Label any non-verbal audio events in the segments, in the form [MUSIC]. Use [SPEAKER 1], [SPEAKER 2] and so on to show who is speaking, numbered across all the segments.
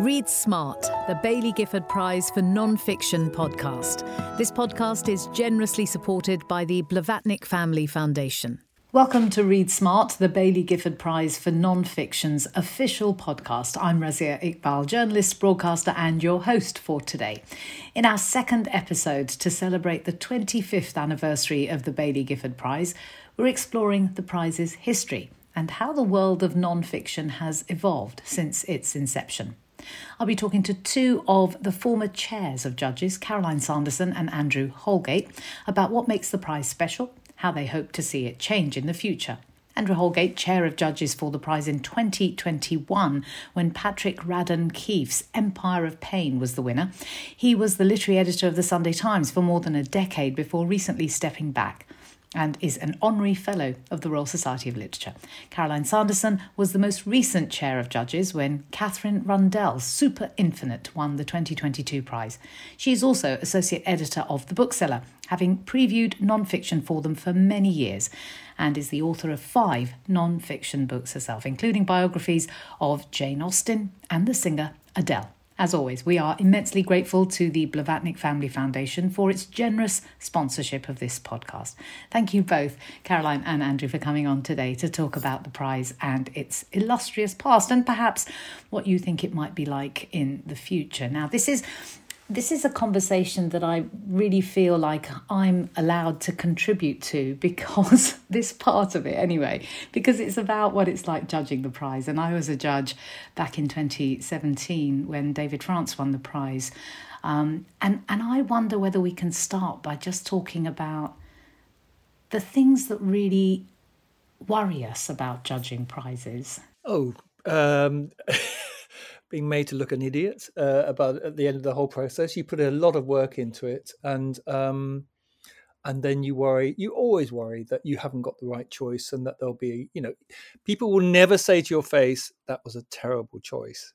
[SPEAKER 1] Read Smart, the Baillie Gifford Prize for Non-Fiction podcast. This podcast is generously supported by the Blavatnik Family Foundation. Welcome to Read Smart, the Baillie Gifford Prize for Non-Fiction's official podcast. I'm Razia Iqbal, journalist, broadcaster, and your host for today. In our second episode to celebrate the 25th anniversary of the Baillie Gifford Prize, we're exploring the prize's history and how the world of non-fiction has evolved since its inception. I'll be talking to two of the former chairs of judges, Caroline Sanderson and Andrew Holgate, about what makes the prize special, how they hope to see it change in the future. Andrew Holgate, chair of judges for the prize in 2021, when Patrick Radden Keefe's Empire of Pain was the winner. He was the literary editor of the Sunday Times for more than a decade before recently stepping back and is an honorary fellow of the Royal Society of Literature. Caroline Sanderson was the most recent chair of judges when Katherine Rundell's Super Infinite won the 2022 prize. She is also associate editor of The Bookseller, having previewed non-fiction for them for many years, and is the author of five non-fiction books herself, including biographies of Jane Austen and the singer Adele. As always, we are immensely grateful to the Blavatnik Family Foundation for its generous sponsorship of this podcast. Thank you both, Caroline and Andrew, for coming on today to talk about the prize and its illustrious past and perhaps what you think it might be like in the future. Now, this is this is a conversation that I really feel like I'm allowed to contribute to because [LAUGHS] this part of it, anyway, because it's about what it's like judging the prize. And I was a judge back in 2017 when David France won the prize. Um, and, and I wonder whether we can start by just talking about the things that really worry us about judging prizes.
[SPEAKER 2] Oh, um... [LAUGHS] being made to look an idiot uh, about at the end of the whole process. You put a lot of work into it, and um, and then you worry. You always worry that you haven't got the right choice, and that there'll be, you know, people will never say to your face that was a terrible choice.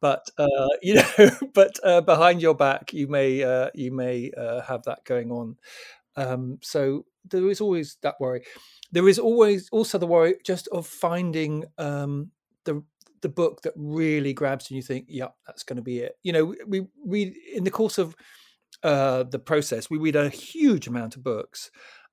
[SPEAKER 2] But uh, [LAUGHS] you know, but uh, behind your back, you may uh, you may uh, have that going on. Um, so there is always that worry. There is always also the worry just of finding um, the the book that really grabs you and you think, yeah, that's going to be it. You know, we read in the course of uh, the process, we read a huge amount of books.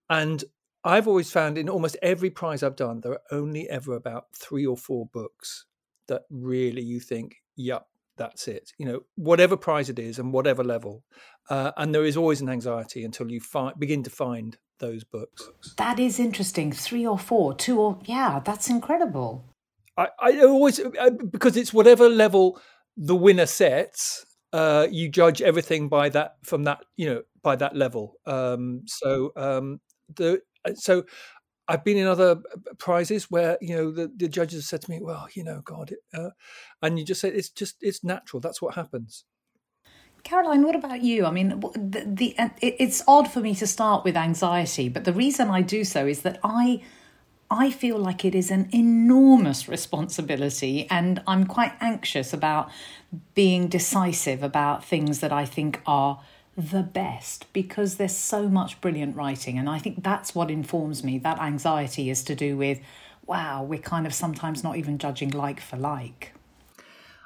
[SPEAKER 2] And I've always found in almost every prize I've done, there are only ever about three or four books that really you think, yep, that's it. You know, whatever prize it is and whatever level. Uh, and there is always an anxiety until you find, begin to find those books.
[SPEAKER 1] That is interesting. Three or four, two or, yeah, that's incredible.
[SPEAKER 2] I, I always uh, because it's whatever level the winner sets. Uh, you judge everything by that from that you know by that level. Um, so um, the uh, so I've been in other prizes where you know the, the judges have said to me, "Well, you know, God," uh, and you just say it's just it's natural. That's what happens.
[SPEAKER 1] Caroline, what about you? I mean, the, the it's odd for me to start with anxiety, but the reason I do so is that I I feel like it is an enormous responsibility, and I'm quite anxious about being decisive about things that I think are the best because there's so much brilliant writing. And I think that's what informs me. That anxiety is to do with, wow, we're kind of sometimes not even judging like for like.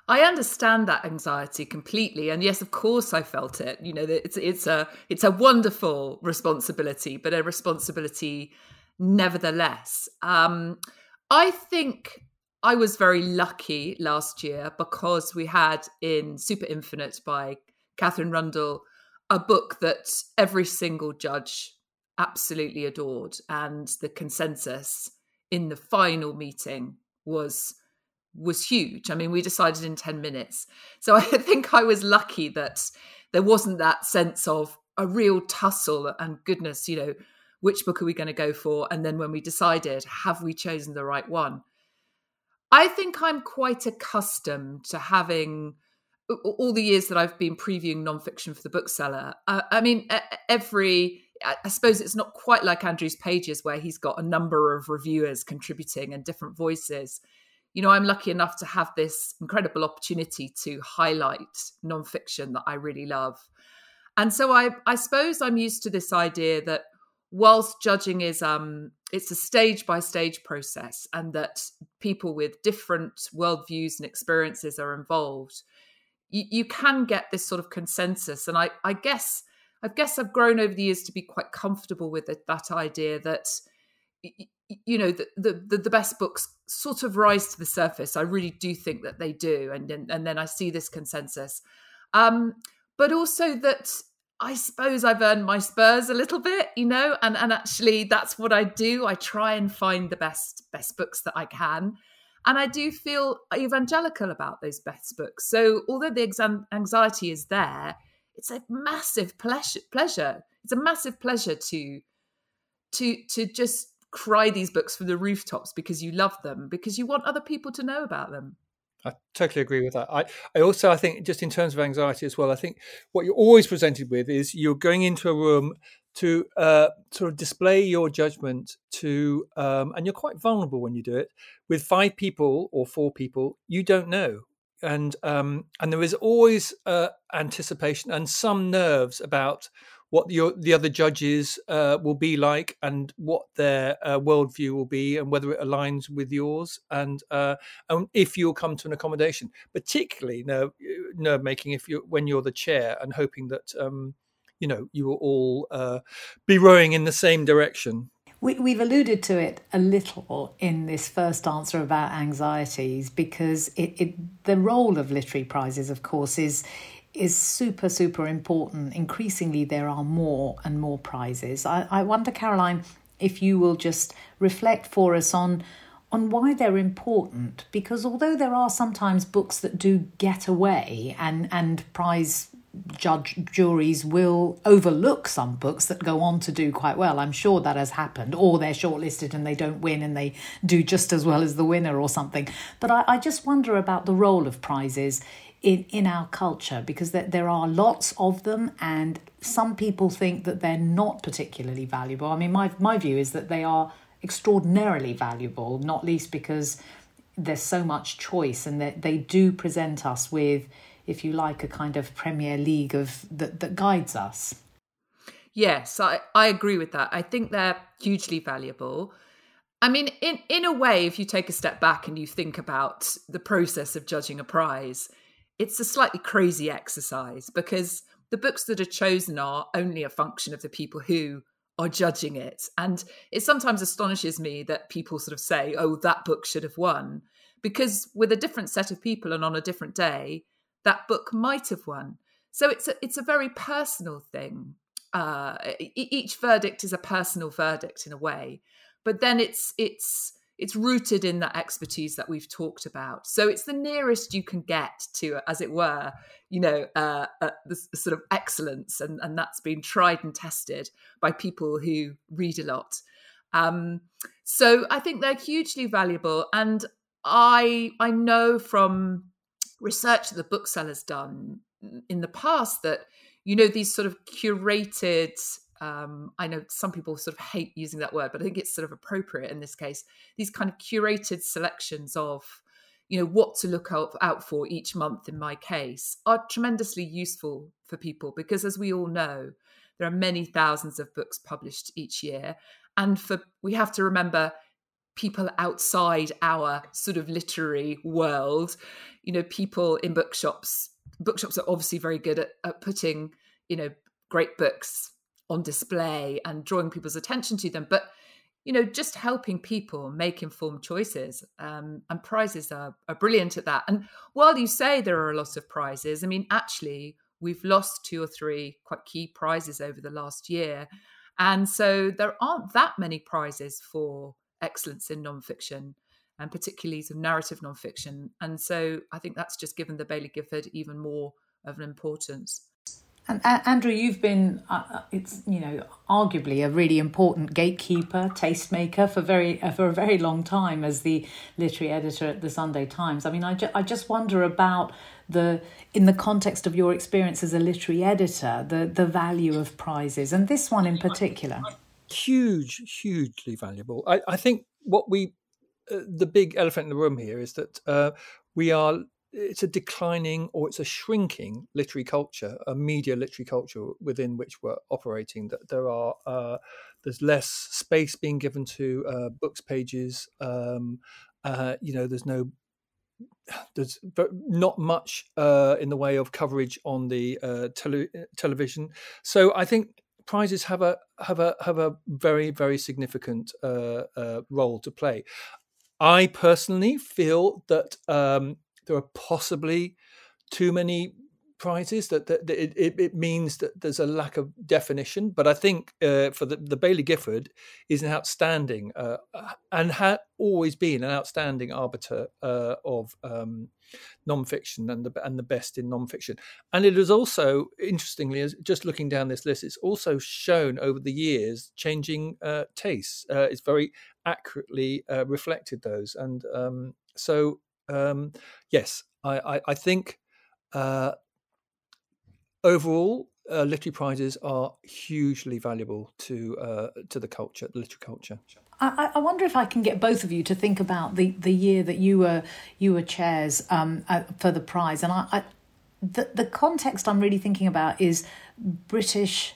[SPEAKER 3] I understand that anxiety completely, and yes, of course, I felt it. You know, it's it's a it's a wonderful responsibility, but a responsibility nevertheless. Um, I think I was very lucky last year because we had in Super Infinite by Katherine Rundell a book that every single judge absolutely adored, and the consensus in the final meeting was was huge. I mean, we decided in 10 minutes. So [LAUGHS] I think I was lucky that there wasn't that sense of a real tussle and goodness, you know, which book are we going to go for? And then when we decided, have we chosen the right one? I think I'm quite accustomed to having all the years that I've been previewing nonfiction for the bookseller. Uh, I mean, every, I suppose it's not quite like Andrew's pages where he's got a number of reviewers contributing and different voices. You know, I'm lucky enough to have this incredible opportunity to highlight nonfiction that I really love. And so I, I suppose I'm used to this idea that whilst judging is um it's a stage by stage process and that people with different worldviews and experiences are involved you, you can get this sort of consensus. And i i guess i guess i've grown over the years to be quite comfortable with it, that idea that you know the, the the best books sort of rise to the surface. I really do think that they do. And and, and then i see this consensus. Um but also that I suppose I've earned my spurs a little bit, you know, and and actually that's what I do. I try and find the best best books that I can, and I do feel evangelical about those best books. So although the exam- anxiety is there, it's a massive pleasure. Pleasure. It's a massive pleasure to to to just cry these books from the rooftops because you love them because you want other people to know about them.
[SPEAKER 2] I totally agree with that. I, I also I think just in terms of anxiety as well, I think what you're always presented with is you're going into a room to uh, sort of display your judgment to, um, and you're quite vulnerable when you do it with five people or four people you don't know, and um, and there is always uh, anticipation and some nerves about what the, the other judges uh, will be like and what their uh, worldview will be and whether it aligns with yours and uh, and if you'll come to an accommodation. Particularly nerve, nerve making if you when you're the chair and hoping that um, you know you will all uh, be rowing in the same direction.
[SPEAKER 1] We, have alluded to it a little in this first answer about anxieties because it, it, the role of literary prizes, of course, is is super, super important. Increasingly, there are more and more prizes. I, I wonder, Caroline, if you will just reflect for us on on why they're important because although there are sometimes books that do get away and and prize judge juries will overlook some books that go on to do quite well i'm sure that has happened or they're shortlisted and they don't win and they do just as well as the winner or something but i, I just wonder about the role of prizes in, in our culture because there, there are lots of them and some people think that they're not particularly valuable. I mean, my, my view is that they are extraordinarily valuable, not least because there's so much choice and that they do present us with, if you like, a kind of Premier League of that, that guides us.
[SPEAKER 3] Yes, I, I agree with that. I think they're hugely valuable. I mean, in, in a way, if you take a step back and you think about the process of judging a prize, it's a slightly crazy exercise because the books that are chosen are only a function of the people who are judging it. And it sometimes astonishes me that people sort of say, oh, that book should have won. Because with a different set of people and on a different day, that book might have won. So it's a, it's a very personal thing. Uh, each verdict is a personal verdict in a way, but then it's it's it's rooted in that expertise that we've talked about. So it's the nearest you can get to, as it were, you know, uh, uh, the sort of excellence, and, and that's been tried and tested by people who read a lot. Um, so I think they're hugely valuable, and I I know from research that the bookseller's done in the past that you know these sort of curated um, I know some people sort of hate using that word, but I think it's sort of appropriate in this case. These kind of curated selections of, you know, what to look out, out for each month in my case are tremendously useful for people because, as we all know, there are many thousands of books published each year, and for we have to remember people outside our sort of literary world. You know, people in bookshops. Bookshops are obviously very good at, at putting, you know, great books on display and drawing people's attention to them but you know just helping people make informed choices um, and prizes are, are brilliant at that. And while you say there are a lot of prizes i mean actually we've lost two or three quite key prizes over the last year. And so there aren't that many prizes for excellence in nonfiction and particularly some narrative nonfiction. And so i think that's just given the Baillie gifford even more of an importance
[SPEAKER 1] and uh, Andrew, you've been, uh, uh, it's you know, arguably a really important gatekeeper, tastemaker for very uh, for a very long time as the literary editor at the Sunday Times. I mean, I, ju- I just wonder about the in the context of your experience as a literary editor, the the value of prizes, and this one in particular.
[SPEAKER 2] Huge, hugely valuable. I, I think what we, uh, the big elephant in the room here is that uh, we are it's a declining or it's a shrinking literary culture, a media literary culture within which we're operating. That there are uh, there's less space being given to uh, books pages. Um, uh, you know, there's no there's not much uh, in the way of coverage on the uh, tele- television. So I think prizes have a have a have a very very significant uh, role to play. I personally feel that um, there are possibly too many prizes that, that, that it, it, means that there's a lack of definition. But i think uh, for the, the baillie gifford is an outstanding uh, and had always been an outstanding arbiter uh, of um, non-fiction and the and the best in non-fiction. And it is also interestingly as just looking down this list it's also shown over the years changing uh, tastes. Uh, it's very accurately uh, reflected those. And um, so um, yes I, I, I think uh, overall, uh, literary prizes are hugely valuable to uh, to the culture, the literary culture.
[SPEAKER 1] I, I, wonder if I can get both of you to think about the, the year that you were you were chairs um, for the prize, and I, I, the the context I'm really thinking about is British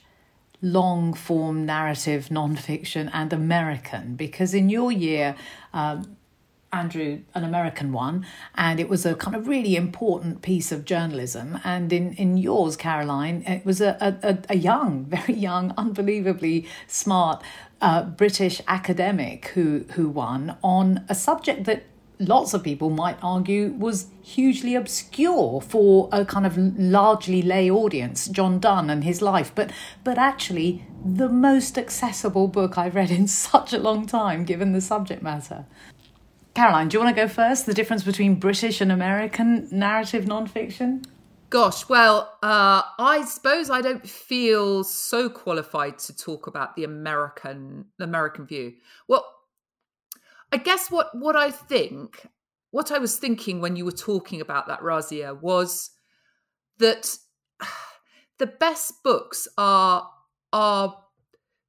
[SPEAKER 1] long form narrative nonfiction and American, because in your year. Um, Andrew an American one, and it was a kind of really important piece of journalism. And in, in yours, Caroline, it was a, a, a young, [LAUGHS] very young, unbelievably smart uh, British academic who, who won on a subject that lots of people might argue was hugely obscure for a kind of largely lay audience john donne and his life but but actually the most accessible book i've read in [LAUGHS] such a long time given the subject matter Caroline, do you want to go first? The difference between British and American narrative nonfiction?
[SPEAKER 3] Gosh, well, uh, I suppose I don't feel so qualified to talk about the American American view. Well, I guess what what I think, what I was thinking when you were talking about that, Razia, was that [SIGHS] the best books are are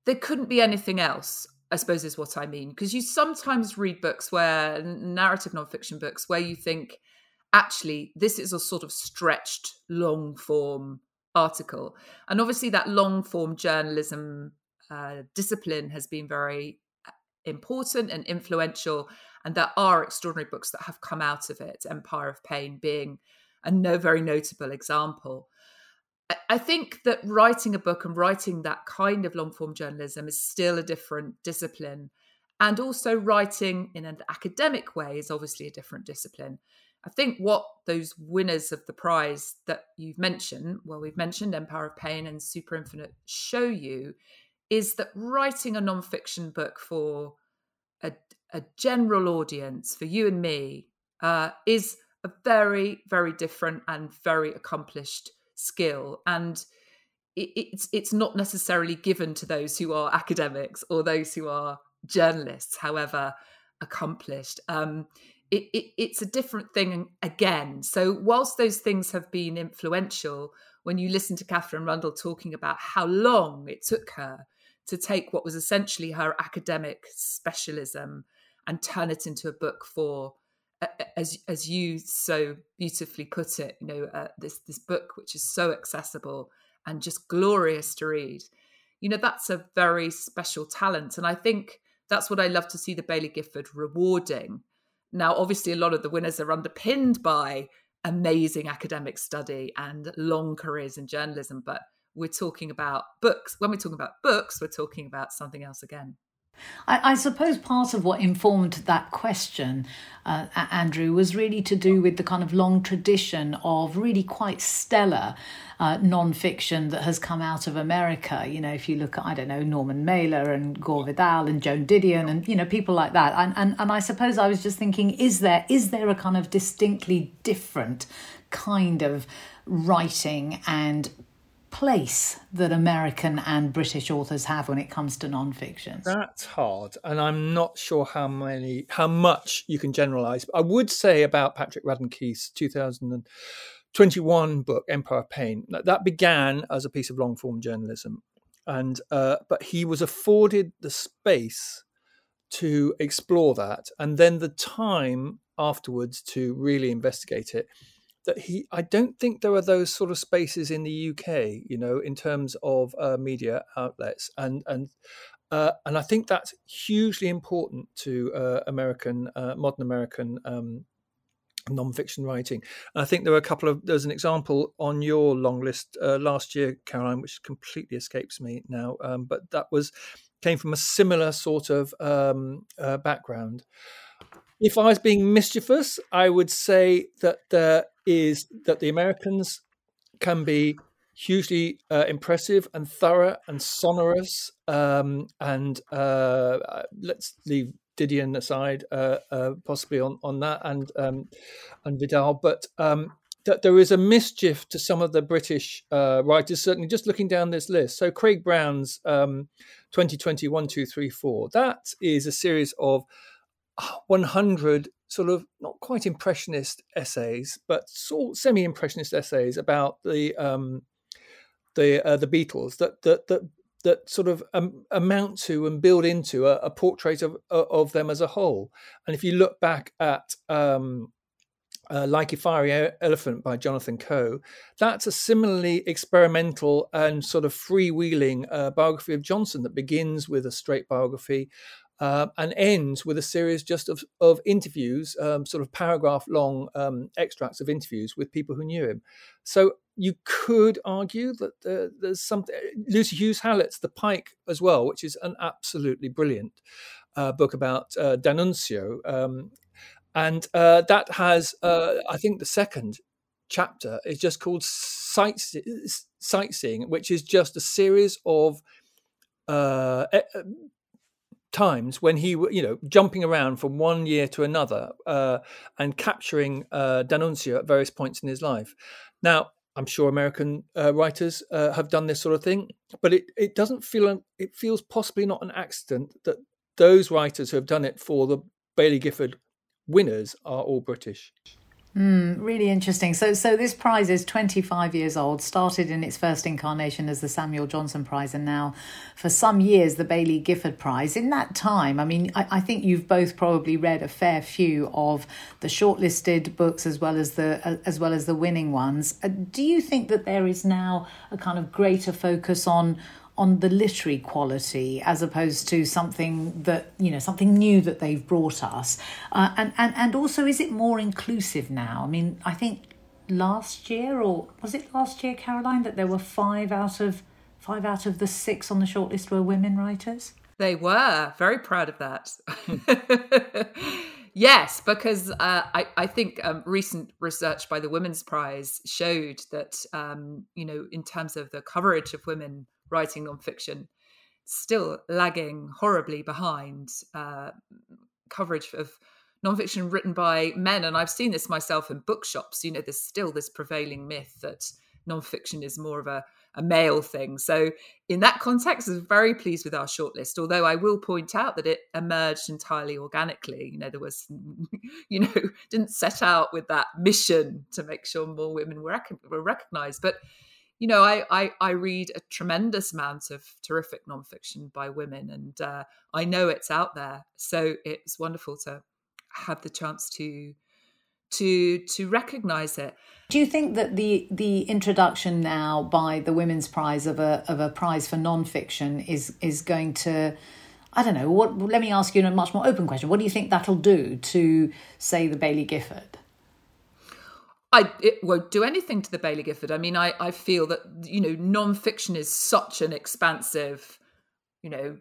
[SPEAKER 3] there couldn't be anything else I suppose is what I mean. Because you sometimes read books where narrative nonfiction books where you think, actually, this is a sort of stretched long form article. And obviously, that long form journalism uh, discipline has been very uh, important and influential. And there are extraordinary books that have come out of it, Empire of Pain being a no, very notable example. I think that writing a book and writing that kind of long form journalism is still a different discipline. And also, writing in an academic way is obviously a different discipline. I think what those winners of the prize that you've mentioned, well, we've mentioned Empire of Pain and Super Infinite, show you is that writing a nonfiction book for a, a general audience, for you and me, uh, is a very, very different and very accomplished skill and it, it's it's not necessarily given to those who are academics or those who are journalists however accomplished. Um, it, it, it's a different thing again. So whilst those things have been influential when you listen to katherine rundell talking about how long it took her to take what was essentially her academic specialism and turn it into a book for as as you so beautifully put it, you know, uh, this this book which is so accessible and just glorious to read. You know, that's a very special talent, and I think that's what I love to see the Baillie Gifford rewarding. Now, obviously, a lot of the winners are underpinned by amazing academic study and long careers in journalism, but we're talking about books. When we're talking about books, we're talking about something else again.
[SPEAKER 1] I, I, suppose part of what informed that question, uh, Andrew, was really to do with the kind of long tradition of really quite stellar uh, non-fiction that has come out of America. You know, if you look at, I don't know, Norman Mailer and Gore Vidal and Joan Didion and, you know, people like that. And, and, and I suppose I was just thinking, is there is there a kind of distinctly different kind of writing and place that American and British authors have when it comes to nonfiction?
[SPEAKER 2] That's hard, and I'm not sure how many, how much you can generalize. I would say about Patrick Radden Keefe's 2021 book, Empire of Pain, that began as a piece of long form journalism, and uh, but he was afforded the space to explore that, and then the time afterwards to really investigate it that he I don't think there are those sort of spaces in the UK, you know, in terms of uh, media outlets, and and uh, and I think that's hugely important to uh, American uh, modern American um, non-fiction writing. And I think there are a couple of there's an example on your long list uh, last year, Caroline, which completely escapes me now, um, but that was came from a similar sort of um, uh, background. If I was being mischievous, I would say that there is that the Americans can be hugely uh, impressive and thorough and sonorous. Um, and uh, let's leave Didion aside, uh, uh, possibly on, on that, and um, and Vidal, but um, that there is a mischief to some of the British uh, writers. Certainly, just looking down this list. So Craig Brown's um, 2020 1, 2, 3, 4, That is a series of 100 sort of not quite impressionist essays, but sort semi-impressionist essays about the um, the uh, the Beatles that that that that sort of um, amount to and build into a, a, portrait of of them as a whole. And if you look back at um, uh, Like a Fiery Elephant by Jonathan Coe, that's a similarly experimental and sort of freewheeling uh, biography of Johnson that begins with a straight biography uh, and ends with a series just of, of interviews, um, sort of paragraph long um, extracts of interviews with people who knew him. So you could argue that uh, there's something. Lucy Hughes Hallett's The Pike as well, which is an absolutely brilliant uh, book about uh, D'Annunzio. Um, and uh, that has, uh, I think, the second chapter is just called Sightseeing, which is just a series of uh, times when he, you know, jumping around from one year to another uh, and capturing uh, D'Annunzio at various points in his life. Now, I'm sure American uh, writers uh, have done this sort of thing, but it, it doesn't feel it feels possibly not an accident that those writers who have done it for the Baillie Gifford winners are all British.
[SPEAKER 1] Mm, really interesting. So, so this prize is 25 years old, started in its first incarnation as the Samuel Johnson Prize, and now for some years the Baillie Gifford Prize. In that time, I mean, I, I think you've both probably read a fair few of the shortlisted books as well as the uh, as well as the winning ones. Uh, do you think that there is now a kind of greater focus on on the literary quality as opposed to something that you know something new that they've brought us. Uh, and, and and also is it more inclusive now? I mean i think last year or was it last year caroline that there were five out of five out of the six on the shortlist were women writers?
[SPEAKER 3] They were. Very proud of that. [LAUGHS] Yes because uh, I, I think um, recent research by the women's prize showed that um, you know in terms of the coverage of women writing nonfiction, still lagging horribly behind uh, coverage of nonfiction written by men. And I've seen this myself in bookshops. You know, there's still this prevailing myth that nonfiction is more of a, a male thing. So, in that context, I was very pleased with our shortlist. Although I will point out that it emerged entirely organically. You know, there was, [LAUGHS] you know, didn't set out with that mission to make sure more women were, rec- were recognized. But you know, I, I, I read a tremendous amount of terrific nonfiction by women, and uh, I know it's out there. So it's wonderful to have the chance to to to recognize it.
[SPEAKER 1] Do you think that the the introduction now by the Women's Prize of a of a prize for nonfiction is is going to I don't know what let me ask you a much more open question. What do you think that'll do to say the baillie Gifford?
[SPEAKER 3] I it won't do anything to the Baillie Gifford. I mean, I I feel that you know nonfiction is such an expansive, you know,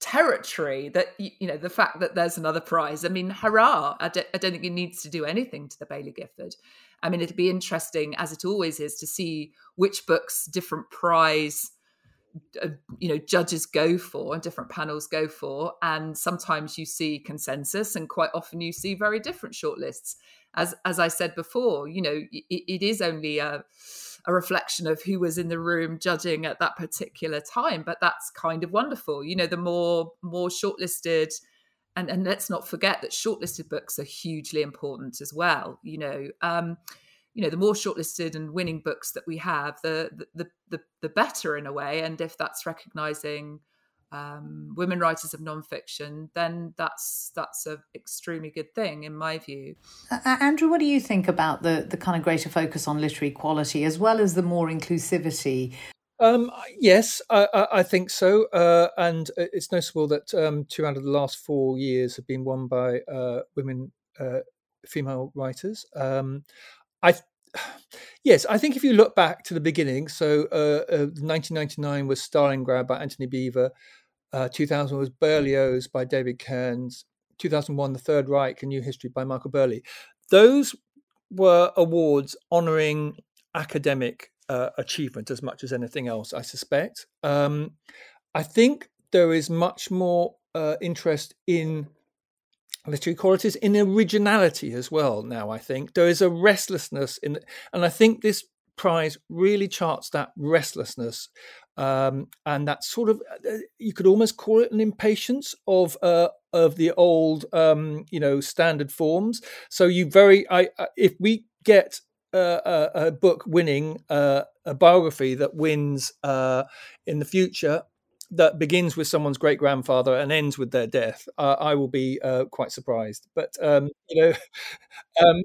[SPEAKER 3] territory that you know the fact that there's another prize. I mean, hurrah! I don't, I don't think it needs to do anything to the Baillie Gifford. I mean, it'd be interesting, as it always is, to see which books different prize uh, you know judges go for and different panels go for and sometimes you see consensus and quite often you see very different shortlists. As as I said before, you know, it, it is only a a reflection of who was in the room judging at that particular time but that's kind of wonderful. You know the more more shortlisted and and let's not forget that shortlisted books are hugely important as well you know um you know the more shortlisted and winning books that we have the the the, the better in a way and if that's recognizing um, women writers of nonfiction, then that's that's an extremely good thing in my view.
[SPEAKER 1] Uh, Andrew, what do you think about the the kind of greater focus on literary quality as well as the more inclusivity?
[SPEAKER 2] Um, yes, I, I, think so, uh, and it's noticeable that um, two out of the last four years have been won by uh, women, uh, female writers. I [SIGHS] yes, I think if you look back to the beginning, so 1999 uh, uh, was Stalingrad by Antony Beevor. Uh, 2000 was Berlioz by David Cairns. 2001, The Third Reich, A New History by Michael Burleigh. Those were awards honouring academic uh, achievement as much as anything else, I suspect. Um, I think there is much more uh, interest in literary qualities, in originality as well. Now, I think there is a restlessness in, and I think this prize really charts that restlessness um, and that sort of uh, you could almost call it an impatience of uh, of the old um, you know standard forms. So you very I uh, if we get a, a, book winning uh, a biography that wins uh, in the future that begins with someone's great grandfather and ends with their death, uh, I will be quite surprised. But um, you know, [LAUGHS] um,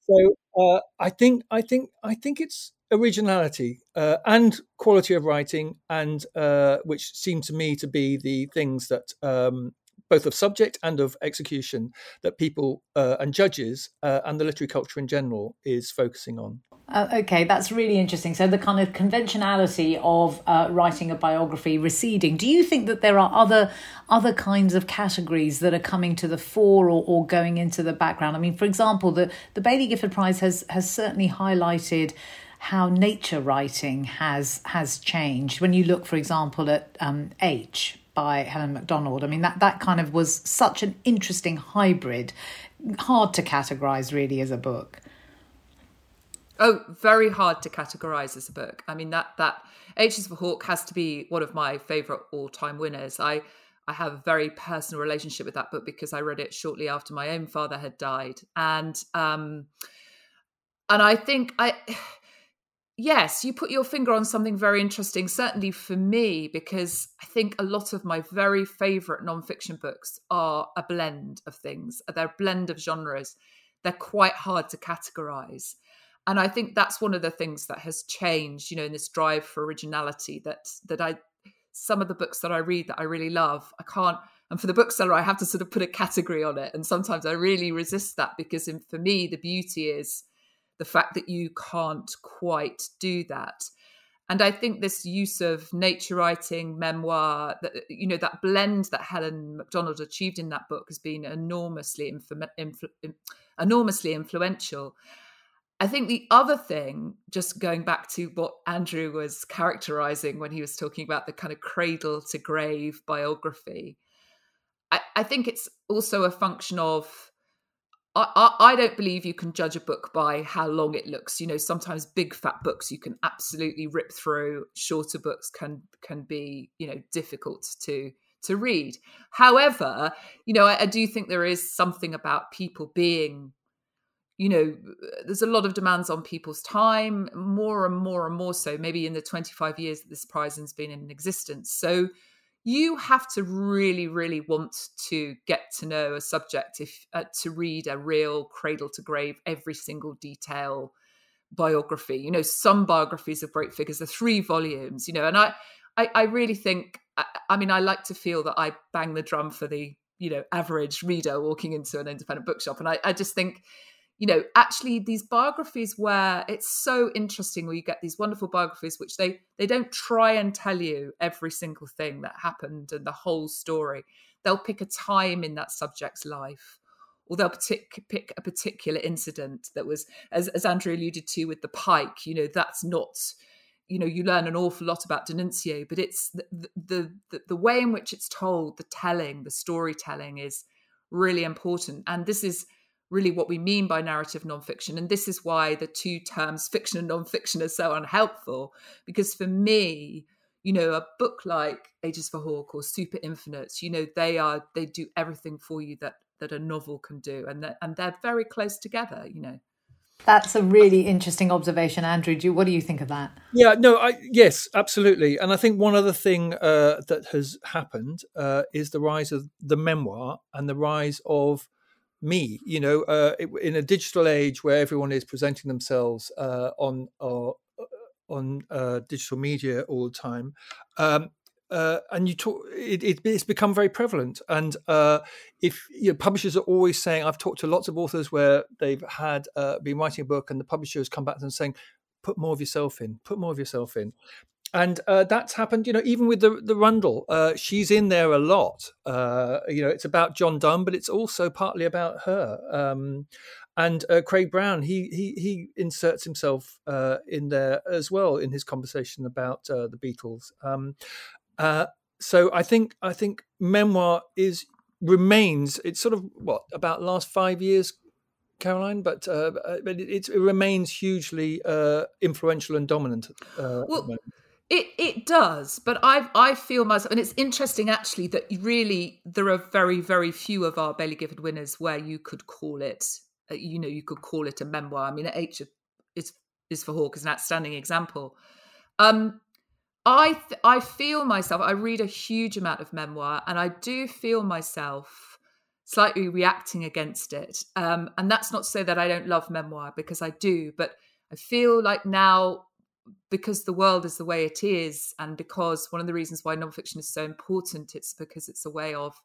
[SPEAKER 2] so I think I think I think it's originality uh, and quality of writing, and uh, which seem to me to be the things that um, both of subject and of execution that people uh, and judges uh, and the literary culture in general is focusing on.
[SPEAKER 1] Uh, okay, that's really interesting. So the kind of conventionality of uh, writing a biography receding. Do you think that there are other other kinds of categories that are coming to the fore or, or going into the background? I mean, for example, the the Baillie Gifford Prize has has certainly highlighted how nature writing has has changed. When you look, for example, at um, H by Helen Macdonald, I mean that that kind of was such an interesting hybrid, hard to categorize really as a book.
[SPEAKER 3] Oh, very hard to categorize as a book. I mean that that H is for Hawk has to be one of my favorite all-time winners. I I have a very personal relationship with that book because I read it shortly after my own father had died, and um, and I think I yes, you put your finger on something very interesting, certainly for me, because I think a lot of my very favorite nonfiction books are a blend of things. They're a blend of genres. They're quite hard to categorize. And I think that's one of the things that has changed, you know, in this drive for originality that that I some of the books that I read that I really love, I can't and for the bookseller I have to sort of put a category on it. And sometimes I really resist that because in, for me the beauty is the fact that you can't quite do that. And i think this use of nature writing memoir that uh, you know that blend that helen macdonald achieved in that book has been enormously influ- influ- enormously influential. I think the other thing just going back to what andrew was characterizing when he was talking about the kind of cradle to grave biography I, I think it's also a function of I, I, don't believe you can judge a book by how long it looks. You know, sometimes big fat books you can absolutely rip through. Shorter books can can be, you know, difficult to to read. However, you know, I, I do think there is something about people being, you know, there's a lot of demands on people's time, more and more and more so. Maybe in the 25 years that this prize has been in existence, so you have to really really want to get to know a subject if uh, to read a real cradle to grave every single detail biography. You know some biographies of great figures are three volumes you know and i i, I really think I, I mean i like to feel that i bang the drum for the you know average reader walking into an independent bookshop and i, I just think you know actually these biographies where it's so interesting where you get these wonderful biographies which they they don't try and tell you every single thing that happened and the whole story. They'll pick a time in that subject's life or they'll pick, pick a particular incident that was as, as andrew alluded to with the pike you know that's not you know you learn an awful lot about D'Annunzio but it's the, the the the way in which it's told the telling the storytelling is really important. And this is really what we mean by narrative nonfiction. And this is why the two terms fiction and nonfiction are so unhelpful. Because for me, you know, a book like H is for Hawk or Super Infinites, you know, they are they do everything for you that that a novel can do, and that and they're very close together, you know.
[SPEAKER 1] That's a really interesting observation, Andrew. Do you, what do you think of that?
[SPEAKER 2] Yeah, no, I, yes, absolutely. And I think one other thing uh, that has happened uh, is the rise of the memoir and the rise of me. You know, uh, in a digital age where everyone is presenting themselves uh, on uh, on uh, digital media all the time, um, uh, and you talk, it, it, it's become very prevalent. And uh, if you know, publishers are always saying, I've talked to lots of authors where they've had uh, been writing a book, and the publisher has come back to them saying, "Put more of yourself in. Put more of yourself in." And uh, that's happened, you know, even with the the Rundell. Uh, she's in there a lot. Uh, you know, it's about John Donne, but it's also partly about her. Um, and Craig Brown, he he he inserts himself in there as well in his conversation about the Beatles. Um, uh, so I think I think memoir is remains. It's sort of what about last five years, Caroline, but uh, uh but it, it, remains hugely uh, influential and dominant. Uh,
[SPEAKER 3] well, it it does, but I I feel myself, and it's interesting actually that really there are very very few of our Baillie Gifford winners where you could call it, uh, you know, you could call it a memoir. I mean, H is is for Hawk is an outstanding example. Um, I th- I feel myself. I read a huge amount of memoir, and I do feel myself slightly reacting against it. Um, and that's not say that I don't love memoir because I do, but I feel like now because the world is the way it is, and because one of the reasons why nonfiction is so important, it's because it's a way of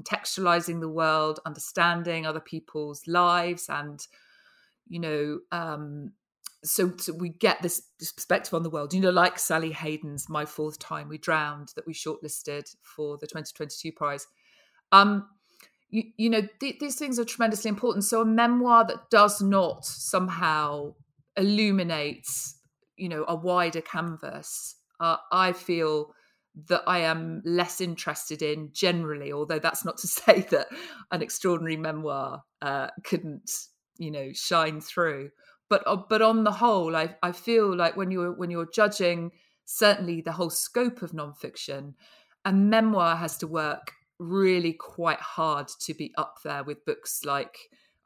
[SPEAKER 3] contextualizing the world, understanding other people's lives, and you know, um, so, so, we get this, perspective on the world. You know, like Sally Hayden's "My Fourth Time We Drowned" that we shortlisted for the 2022 prize. Um, you, you know, th- these things are tremendously important. So, a memoir that does not somehow illuminate, you know, a wider canvas, uh, I feel that I am less interested in generally. Although that's not to [LAUGHS] say that an extraordinary memoir uh, couldn't, you know, shine through but uh, but on the whole, I I feel like when you're when you're judging certainly the whole scope of nonfiction, a memoir has to work really quite hard to be up there with books like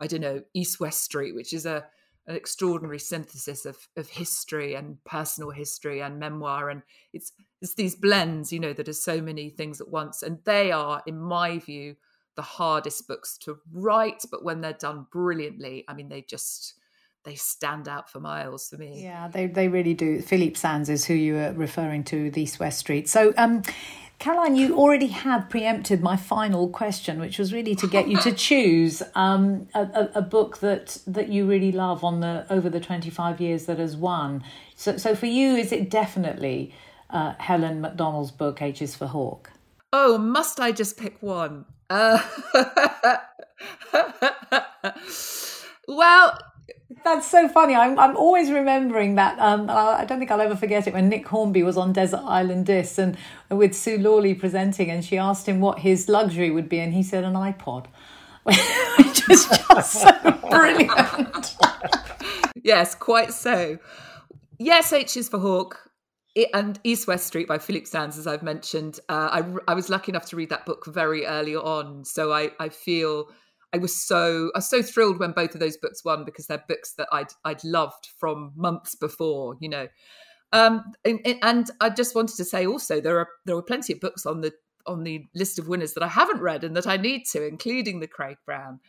[SPEAKER 3] I don't know East West Street, which is a an extraordinary synthesis of of history and personal history and memoir, and it's it's these blends, you know, that are so many things at once, and they are, in my view, the hardest books to write. But when they're done brilliantly, I mean, they just they stand out for miles for me.
[SPEAKER 1] Yeah, they they really do. Philippe Sands is who you were referring to, the East West Street. So, um, Caroline, you already have preempted my final question, which was really to get you to [LAUGHS] choose um, a, a, book that that you really love on the over the twenty five years that has won. So, so for you, is it definitely uh, Helen Macdonald's book H is for Hawk?
[SPEAKER 3] Oh, must I just pick one? Uh, [LAUGHS] well,
[SPEAKER 1] that's so funny. I'm, I'm always remembering that. Um, I don't think I'll ever forget it when Nick Hornby was on Desert Island Discs and with Sue Lawley presenting, and she asked him what his luxury would be, and he said an iPod, [LAUGHS] which is just so brilliant.
[SPEAKER 3] yes, quite so. Yes, H is for Hawk. It, and East West Street by Philippe Sands, as I've mentioned, uh, I, I was lucky enough to read that book very early on, so I, I feel I was so I was so thrilled when both of those books won because they're books that I'd I'd loved from months before, you know. Um, and, and I just wanted to say also there are there were plenty of books on the on the list of winners that I haven't read and that I need to, including the Craig Brown.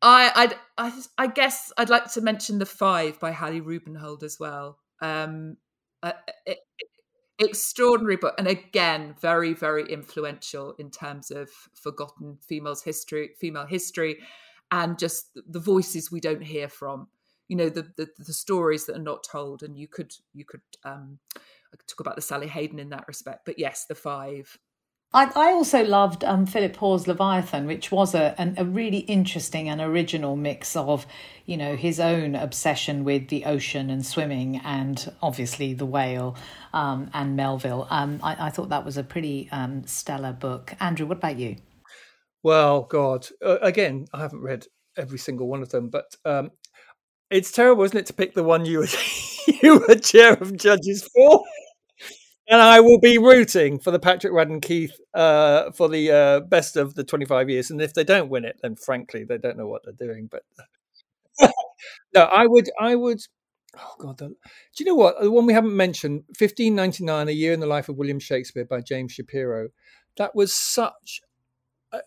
[SPEAKER 3] I I'd, I I guess I'd like to mention the Five by Hallie Rubenhold as well. Um, uh, it, extraordinary book and again very very influential in terms of forgotten females history female history and just the voices we don't hear from. You know the the, the stories that are not told and you could you could um talk about the sally hayden in that respect but yes the five
[SPEAKER 1] I, I also loved um, Philip Hoare's Leviathan, which was a, an, a really interesting and original mix of, you know, his own obsession with the ocean and swimming, and obviously the whale um, and Melville. Um, I, I, thought that was a pretty um, stellar book. Andrew, what about you?
[SPEAKER 2] Well, God, uh, again, I haven't read every single one of them, but um, it's terrible, isn't it, to pick the one you were, [LAUGHS] you were chair of judges for? And I will be rooting for the Patrick Radden Keefe uh, for the uh, best of the 25 years. And if they don't win it, then frankly, they don't know what they're doing. But [LAUGHS] No, I would. I would. Oh God! The, do you know what? The one we haven't mentioned, fifteen ninety nine, a year in the life of William Shakespeare by James Shapiro. That was such uh,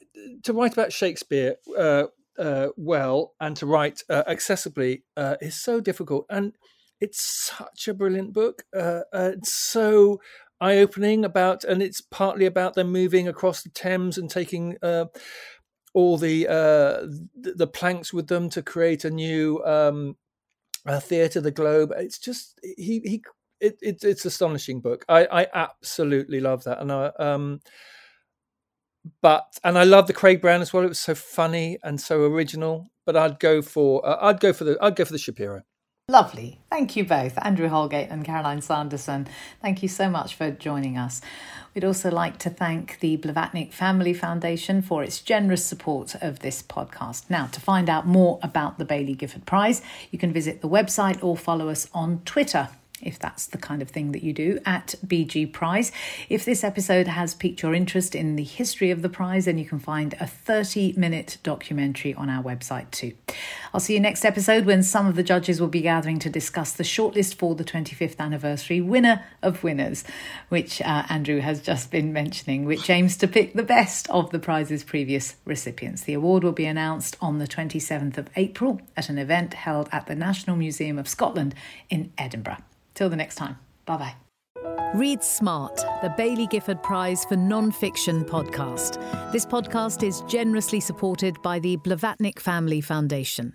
[SPEAKER 2] to write about Shakespeare uh, uh, well and to write uh, accessibly is so difficult, and it's such a brilliant book. Uh, it's so eye opening about, and it's partly about them moving across the Thames and taking all the uh, the planks with them to create a new um, theatre, the Globe. It's just he he. It, it, it's astonishing book. I, I absolutely love that, and I, um, but and I love the Craig Brown as well. It was so funny and so original. But I'd go for uh, I'd go for the I'd go for the Shapiro.
[SPEAKER 1] Lovely. Thank you both, Andrew Holgate and Caroline Sanderson. Thank you so much for joining us. We'd also like to thank the Blavatnik Family Foundation for its generous support of this podcast. Now, to find out more about the Baillie Gifford Prize, you can visit the website or follow us on Twitter if that's the kind of thing that you do, at BG Prize. If this episode has piqued your interest in the history of the prize, then you can find a 30 minute documentary on our website too. I'll see you next episode when some of the judges will be gathering to discuss the shortlist for the 25th anniversary winner of winners, which uh, Andrew has just been mentioning, which aims to pick the best of the prize's previous recipients. The award will be announced on the 27th of April at an event held at the National Museum of Scotland in Edinburgh. Till the next time. Bye bye.
[SPEAKER 4] Read Smart, the Baillie Gifford Prize for Non-Fiction podcast. This podcast is generously supported by the Blavatnik Family Foundation.